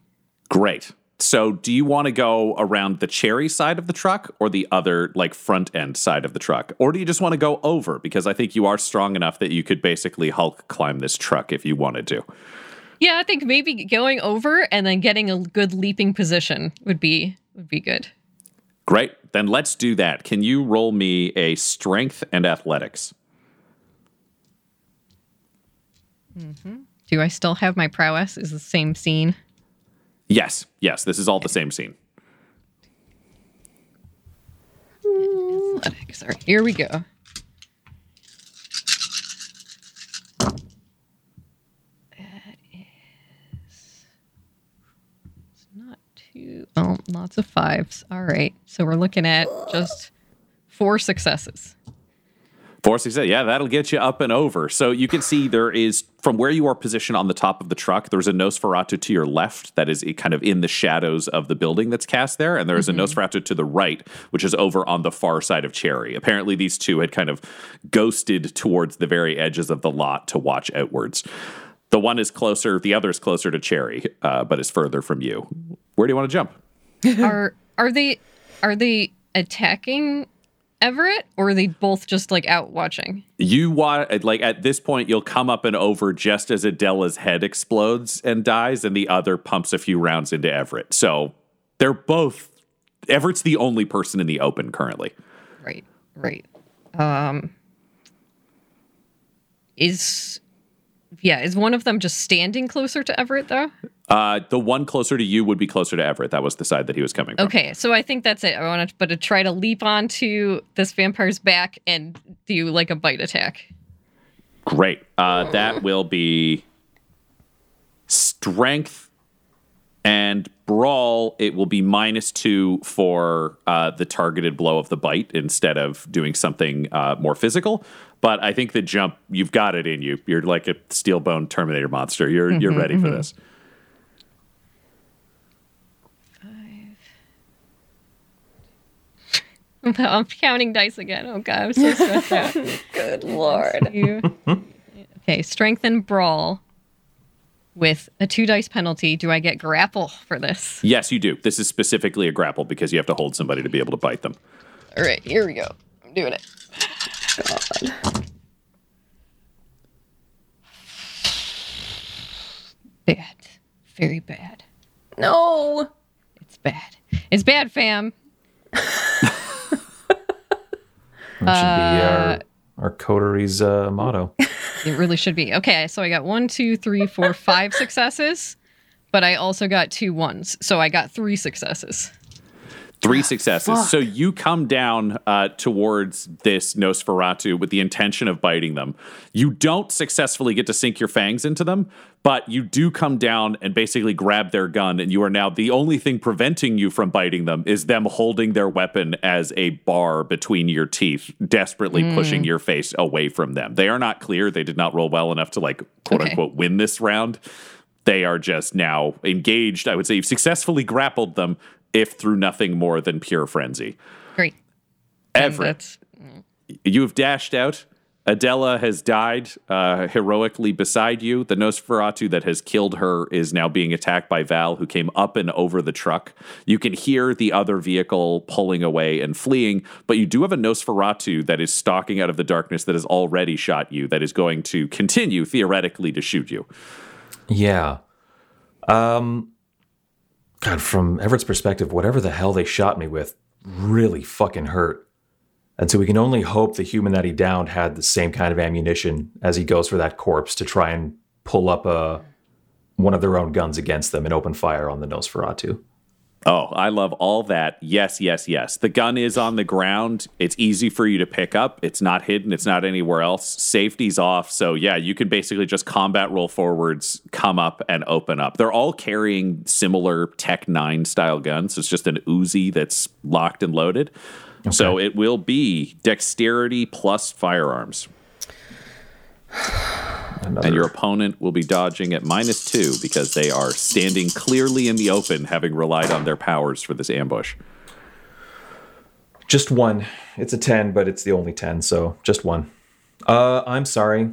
Great. So do you want to go around the cherry side of the truck or the other, like front end side of the truck? Or do you just want to go over? Because I think you are strong enough that you could basically Hulk climb this truck if you wanted to. Yeah, I think maybe going over and then getting a good leaping position would be would be good. Great. Then let's do that. Can you roll me a strength and athletics? Mm-hmm. Do I still have my prowess? Is the same scene? Yes. Yes. This is all the same scene. Athletics. All right, here we go. That is it's not too. Oh, lots of fives. All right, so we're looking at just four successes. Four success. Yeah, that'll get you up and over. So you can see there is from where you are positioned on the top of the truck. There's a Nosferatu to your left that is kind of in the shadows of the building that's cast there, and there is a Nosferatu to the right, which is over on the far side of Cherry. Apparently, these two had kind of ghosted towards the very edges of the lot to watch outwards. The one is closer. The other is closer to Cherry, uh, but is further from you. Where do you want to jump? are are they are they attacking Everett or are they both just like out watching? You want like at this point you'll come up and over just as Adela's head explodes and dies, and the other pumps a few rounds into Everett. So they're both. Everett's the only person in the open currently. Right, right. Um is yeah, is one of them just standing closer to Everett though? Uh, the one closer to you would be closer to Everett. That was the side that he was coming from. Okay, so I think that's it. I want to but to try to leap onto this vampire's back and do like a bite attack. Great. Uh, that will be strength and brawl. It will be minus two for uh, the targeted blow of the bite instead of doing something uh, more physical. But I think the jump, you've got it in you. You're like a steel bone Terminator monster. You're you're mm-hmm, ready for mm-hmm. this. Five. I'm counting dice again. Oh god, I'm so stressed out. Good lord. You- okay, strength and brawl with a two dice penalty. Do I get grapple for this? Yes, you do. This is specifically a grapple because you have to hold somebody to be able to bite them. All right, here we go. I'm doing it. Bad. Very bad. No. It's bad. It's bad, fam. That should be our, our coteries uh, motto. It really should be. Okay, so I got one, two, three, four, five successes, but I also got two ones. So I got three successes. Three successes. So you come down uh, towards this Nosferatu with the intention of biting them. You don't successfully get to sink your fangs into them, but you do come down and basically grab their gun, and you are now the only thing preventing you from biting them is them holding their weapon as a bar between your teeth, desperately pushing your face away from them. They are not clear. They did not roll well enough to like quote Okay. unquote win this round. They are just now engaged. I would say you've successfully grappled them, if through nothing more than pure frenzy. Great. And Everett, you have dashed out. Adela has died uh, heroically beside you. The Nosferatu that has killed her is now being attacked by Val, who came up and over the truck. You can hear the other vehicle pulling away and fleeing, but you do have a Nosferatu that is stalking out of the darkness that has already shot you, that is going to continue theoretically to shoot you. Yeah. Um God, from Everett's perspective, whatever the hell they shot me with really fucking hurt. And so we can only hope the human that he downed had the same kind of ammunition as he goes for that corpse to try and pull up a one of their own guns against them and open fire on the Nosferatu. Oh, I love all that. Yes, yes, yes. The gun is on the ground. It's easy for you to pick up. It's not hidden. It's not anywhere else. Safety's off. So, yeah, you can basically just combat roll forwards, come up, and open up. They're all carrying similar Tec-9 style guns. It's just an Uzi that's locked and loaded. So, it will be dexterity plus firearms. Another, And your opponent will be dodging at minus two because they are standing clearly in the open, having relied on their powers for this ambush. just one. It's a 10, but it's the only 10, so just one. Uh I'm sorry.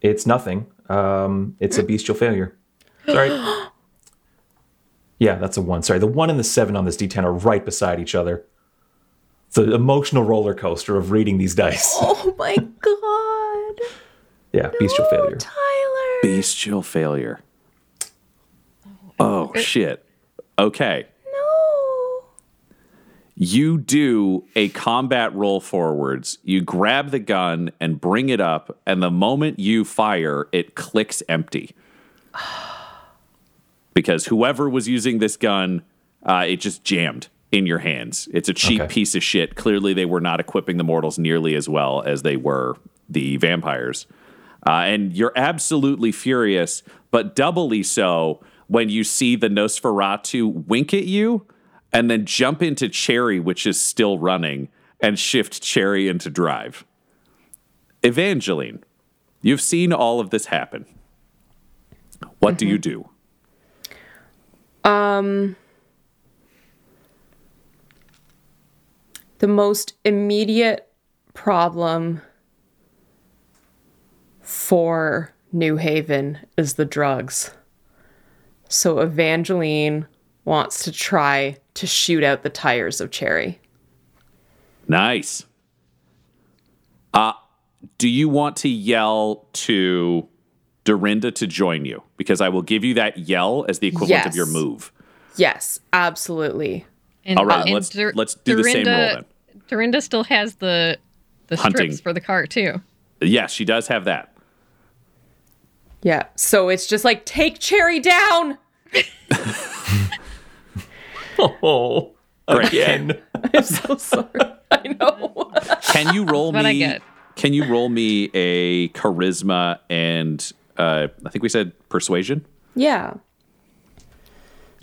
It's nothing. Um it's a bestial failure. Sorry. Yeah, that's a one. Sorry. The one and the seven on this D10 are right beside each other. The emotional roller coaster of reading these dice. Oh my god. Yeah, bestial Oh, failure. Tyler. Bestial failure. Oh, shit. Okay. No. You do a combat roll forwards. You grab the gun and bring it up, and the moment you fire, it clicks empty. Because whoever was using this gun, uh, it just jammed in your hands. It's a cheap Okay. piece of shit. Clearly, they were not equipping the mortals nearly as well as they were the vampires. Uh, and you're absolutely furious, but doubly so when you see the Nosferatu wink at you and then jump into Cherry, which is still running, and shift Cherry into drive. Evangeline, you've seen all of this happen. What do you do? Um, The most immediate problem for New Haven is the drugs. So Evangeline wants to try to shoot out the tires of Cherry. Nice. Uh, do you want to yell to Dorinda to join you? Because I will give you that yell as the equivalent of your move. Yes, absolutely. And, All right, and let's- Dur- let's do the same roll Dorinda- Dorinda still has the the Hunting. strips for the cart too. Yes, she does have that. Yeah. So it's just like take Cherry down. Oh, Great. again. I'm so sorry. I know. Can you roll what me? I get. Can you roll me a charisma and uh, I think we said persuasion? Yeah.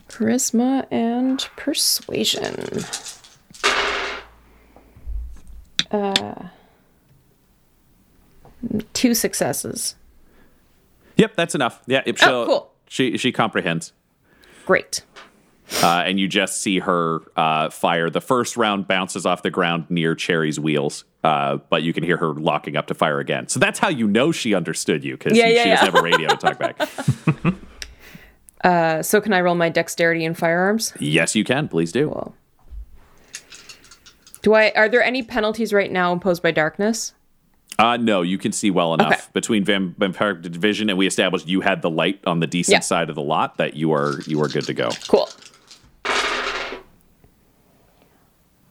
Charisma and persuasion. Uh, two successes. Yep, that's enough. Yeah, it, she'll- cool. She she comprehends, Great. uh, and you just see her uh, fire. The first round bounces off the ground near Cherry's wheels, uh, but you can hear her locking up to fire again. So that's how you know she understood you because Yeah, she, yeah, she doesn't yeah. have a radio to talk back. Uh, so can I roll my dexterity and firearms? yes, you can. Please do. Cool. Do I? Are there any penalties right now imposed by darkness? Uh, no, you can see well enough Okay. between Vam- Vampire Division, and we established you had the light on the decent Yeah. side of the lot that you are you are good to go. Cool.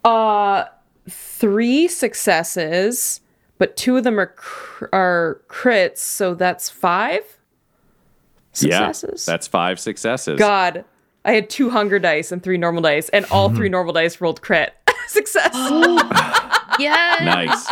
Uh, three successes, but two of them are cr- are crits, so that's five successes. Yeah, that's five successes. God. I had two hunger dice and three normal dice, and all three normal dice rolled crit. Success. yes. Nice.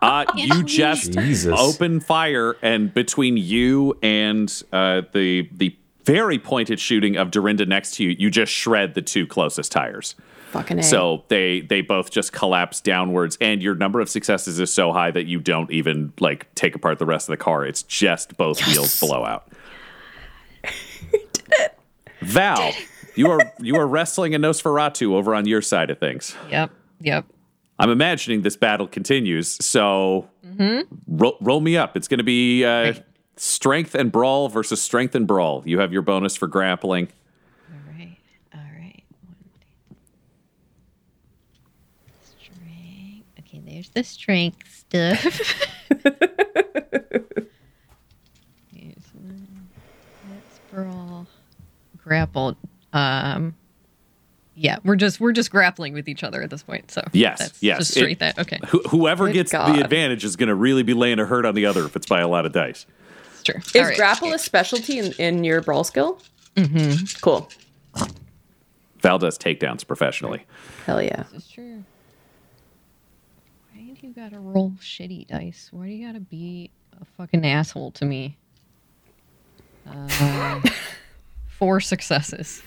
Uh, you just Jesus. open fire, and between you and uh, the the very pointed shooting of Dorinda next to you, you just shred the two closest tires. Fucking A. So they they both just collapse downwards, and your number of successes is so high that you don't even like take apart the rest of the car. It's just both wheels blow out. Val, you are you are wrestling a Nosferatu over on your side of things. Yep. Yep. I'm imagining this battle continues. So ro- roll me up. It's going to be uh, strength and brawl versus strength and brawl. You have your bonus for grappling. All right. All right. Strength. Okay, there's the strength stuff. Let's brawl. Grapple. Um. Yeah, we're just we're just grappling with each other at this point. So Yes, that's yes, just it- straight that. Okay, Wh- whoever Good gets God. the advantage is going to really be laying a hurt on the other if it's by a lot of dice. it's true. Is All right. grapple a specialty in, in your brawl skill? Mm-hmm. Cool. Val does takedowns professionally. Hell yeah. This is true. Why do you gotta roll shitty dice? Why do you gotta be a fucking asshole to me? Uh, four successes.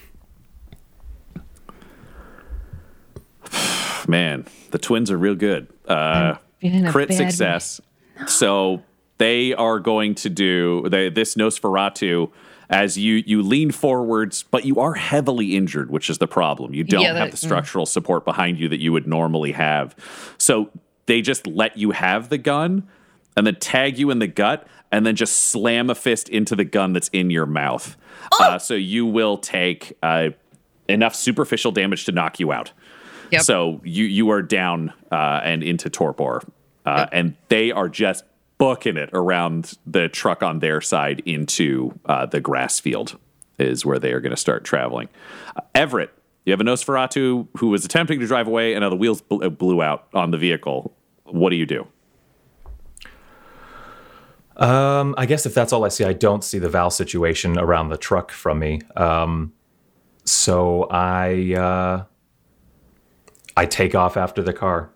Man, the twins are real good. Uh, been in a crit success. So they are going to do they, this Nosferatu as you you lean forwards, but you are heavily injured, which is the problem. You don't Yeah, have the structural support behind you that you would normally have. So they just let you have the gun and then tag you in the gut and then just slam a fist into the gun that's in your mouth. Uh, so you will take uh, enough superficial damage to knock you out. Yep. So you you are down uh, and into torpor, uh, and they are just booking it around the truck on their side into uh, the grass field is where they are going to start traveling. Uh, Everett, you have a Nosferatu who was attempting to drive away, and now the wheels bl- uh, blew out on the vehicle. What do you do? Um, I guess if that's all I see, I don't see the Val situation around the truck from me. Um, so I uh, I take off after the car.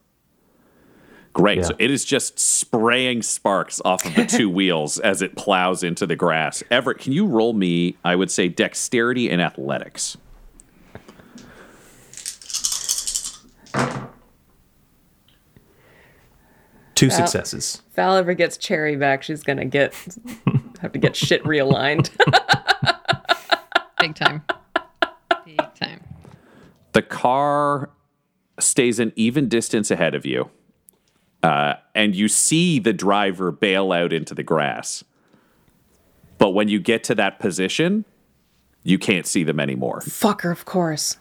Great. Yeah. So it is just spraying sparks off of the two wheels as it plows into the grass. Everett, can you roll me, I would say, dexterity and athletics? Two successes. If Val ever gets Cherry back, she's gonna get have to get shit realigned. Big time. Big time. The car stays an even distance ahead of you, uh, and you see the driver bail out into the grass. But when you get to that position, you can't see them anymore. Fucker, of course.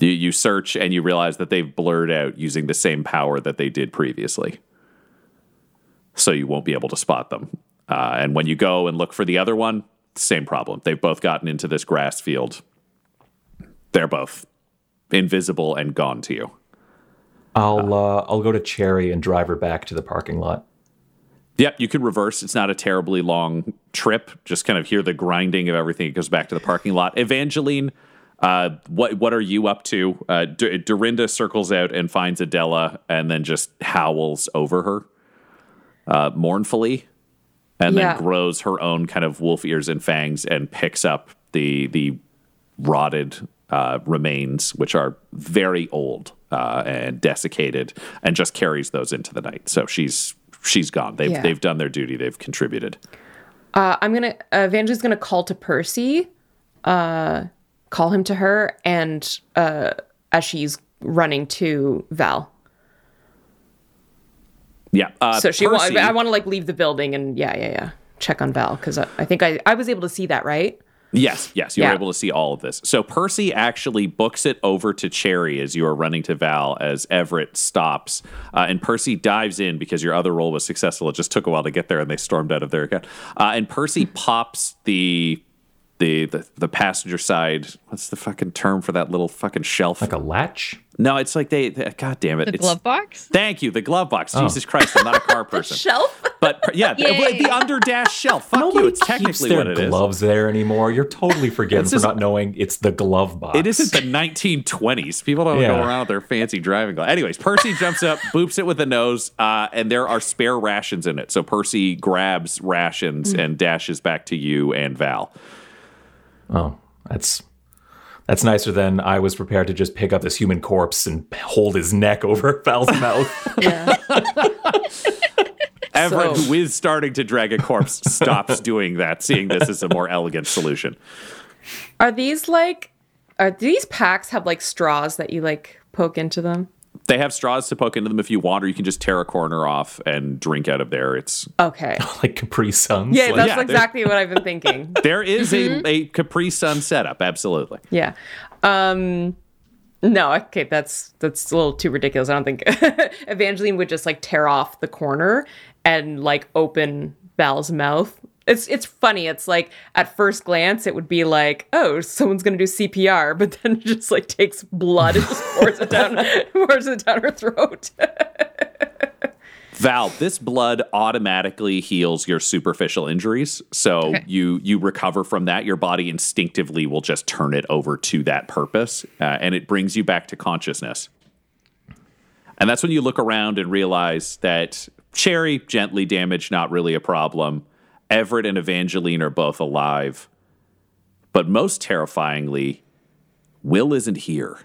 You, you search and you realize that they've blurred out using the same power that they did previously. So you won't be able to spot them. Uh, and when you go and look for the other one, same problem. They've both gotten into this grass field. They're both invisible and gone to you. I'll uh, I'll go to Cherry and drive her back to the parking lot. Yep, you can reverse. It's not a terribly long trip. Just kind of hear the grinding of everything. It goes back to the parking lot. Evangeline, uh, what what are you up to? Uh, D- Dorinda circles out and finds Adela, and then just howls over her uh, mournfully, and Yeah. then grows her own kind of wolf ears and fangs, and picks up the the rotted uh, remains, which are very old uh, and desiccated, and just carries those into the night. So she's she's gone. They've Yeah. they've done their duty. They've contributed. Uh, I'm gonna uh, Evangeline's gonna call to Percy, uh, call him to her, and uh, as she's running to Val. Yeah. Uh, So she, wa- Percy- I want to like leave the building and yeah, yeah, yeah, check on Val because I, I think I, I was able to see that right. Yes, yes, you were Yeah. able to see all of this. So Percy actually books it over to Cherry as you are running to Val as Everett stops, uh, and Percy dives in because your other roll was successful. It just took a while to get there, and they stormed out of there again. Uh, and Percy pops the, the the the passenger side. What's the fucking term for that little fucking shelf? Like a latch? No, it's like they. they- God damn it! The it's, glove box? Thank you, the glove box. Jesus Christ, I'm not a car person. Shelf. But yeah, the, Yay. the under dash shelf. Fuck you. Nobody It's keeps technically their what it is. gloves there anymore. You're totally forgetting It's for not knowing it's the glove box. It isn't the 1920s. People don't go around with their fancy driving gloves. Anyways, Percy jumps up, boops it with the nose, uh, and there are spare rations in it. So Percy grabs rations and dashes back to you and Val. Oh, that's that's nicer than I was prepared to just pick up this human corpse and hold his neck over Val's mouth. Yeah. Everett, So- who is starting to drag a corpse, stops doing that, seeing this as a more elegant solution. Are these like, are these packs have like straws that you like poke into them? They have straws to poke into them if you want, or you can just tear a corner off and drink out of there. It's Okay. like Capri Suns. Yeah, Like, that's yeah, exactly what I've been thinking. there is a, a Capri Sun setup, absolutely. Yeah. Um no, okay, that's that's a little too ridiculous. I don't think Evangeline would just like tear off the corner and like open Val's mouth. It's it's funny. It's like at first glance it would be like, oh, someone's gonna do CPR, but then it just like takes blood and just pours it down pours it down her throat. Val, this blood automatically heals your superficial injuries. So Okay. you you recover from that. Your body instinctively will just turn it over to that purpose, uh, and it brings you back to consciousness. And that's when you look around and realize that Cherry, gently damaged, not really a problem. Everett and Evangeline are both alive. But most terrifyingly, Will isn't here.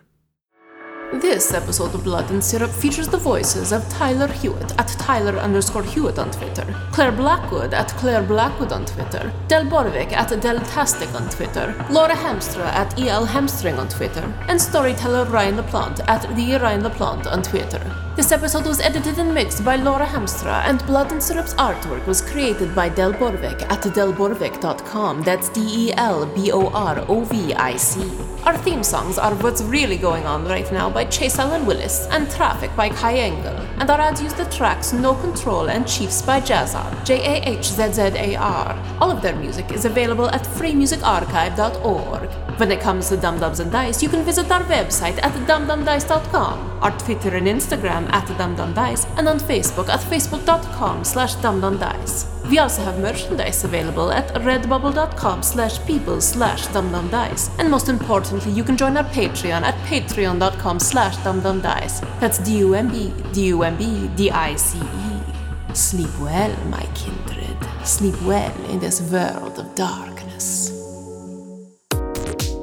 This episode of Blood and Syrup features the voices of Tyler Hewitt at Tyler underscore Hewitt on Twitter, Clare Blackwood at Clare Blackwood on Twitter, Del Borovic at Deltastic on Twitter, Laura Hamstra at EL Hamstring on Twitter, and storyteller Ryan LaPlante at the Ryan LaPlante on Twitter. This episode was edited and mixed by Laura Hamstra, and Blood and Syrup's artwork was created by Del Borovic at delborovic.com. That's D E L B O R O V I C. Our theme songs are What's Really Going On Right Now by Chase Allen Willis and Traffic by Kai Engel. And our ads use the tracks No Control and Chiefs by Jahzzar, J A H Z Z A R. All of their music is available at freemusicarchive.org. When it comes to Dumb-Dumbs and Dice, you can visit our website at dumbdumbdice.com, our Twitter and Instagram at dumbdumbdice, and on Facebook at facebook.com slash dumbdumbdice. We also have merchandise available at redbubble.com slash people slash dumbdumbdice. And most importantly, you can join our Patreon at patreon.com slash dumbdumbdice. That's D-U-M-B, D-U-M-B, D-I-C-E. Sleep well, my kindred. Sleep well in this world of darkness.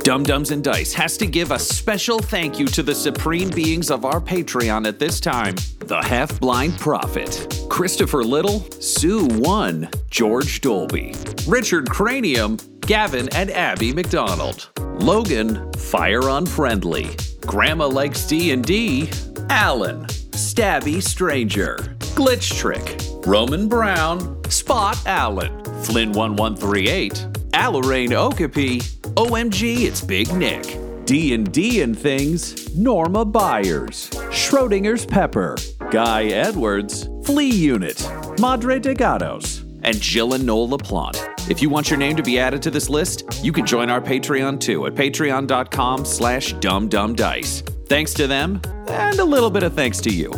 Dumb-Dumbs and Dice has to give a special thank you to the supreme beings of our Patreon at this time. The Half Blind Prophet, Christopher Little, Sue One, George Dolby, Richard Cranium, Gavin and Abby McDonald, Logan, Fire Unfriendly, Grandma Likes D&D, Alan, Stabby Stranger, Glitch Trick, Roman Brown, Spot Allen, Flynn 1138, Alarain Okapi, OMG It's Big Nick, D&D and Things, Norma Byers, Schrodinger's Pepper, Guy Edwards, Flea Unit, Madre de Gatos, and Jill and Noel LaPlante. If you want your name to be added to this list, you can join our Patreon too at patreon.com slash dumbdumbdice. Thanks to them, and a little bit of thanks to you.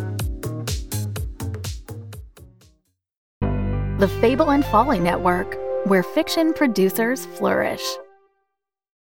The Fable and Folly Network, where fiction producers flourish.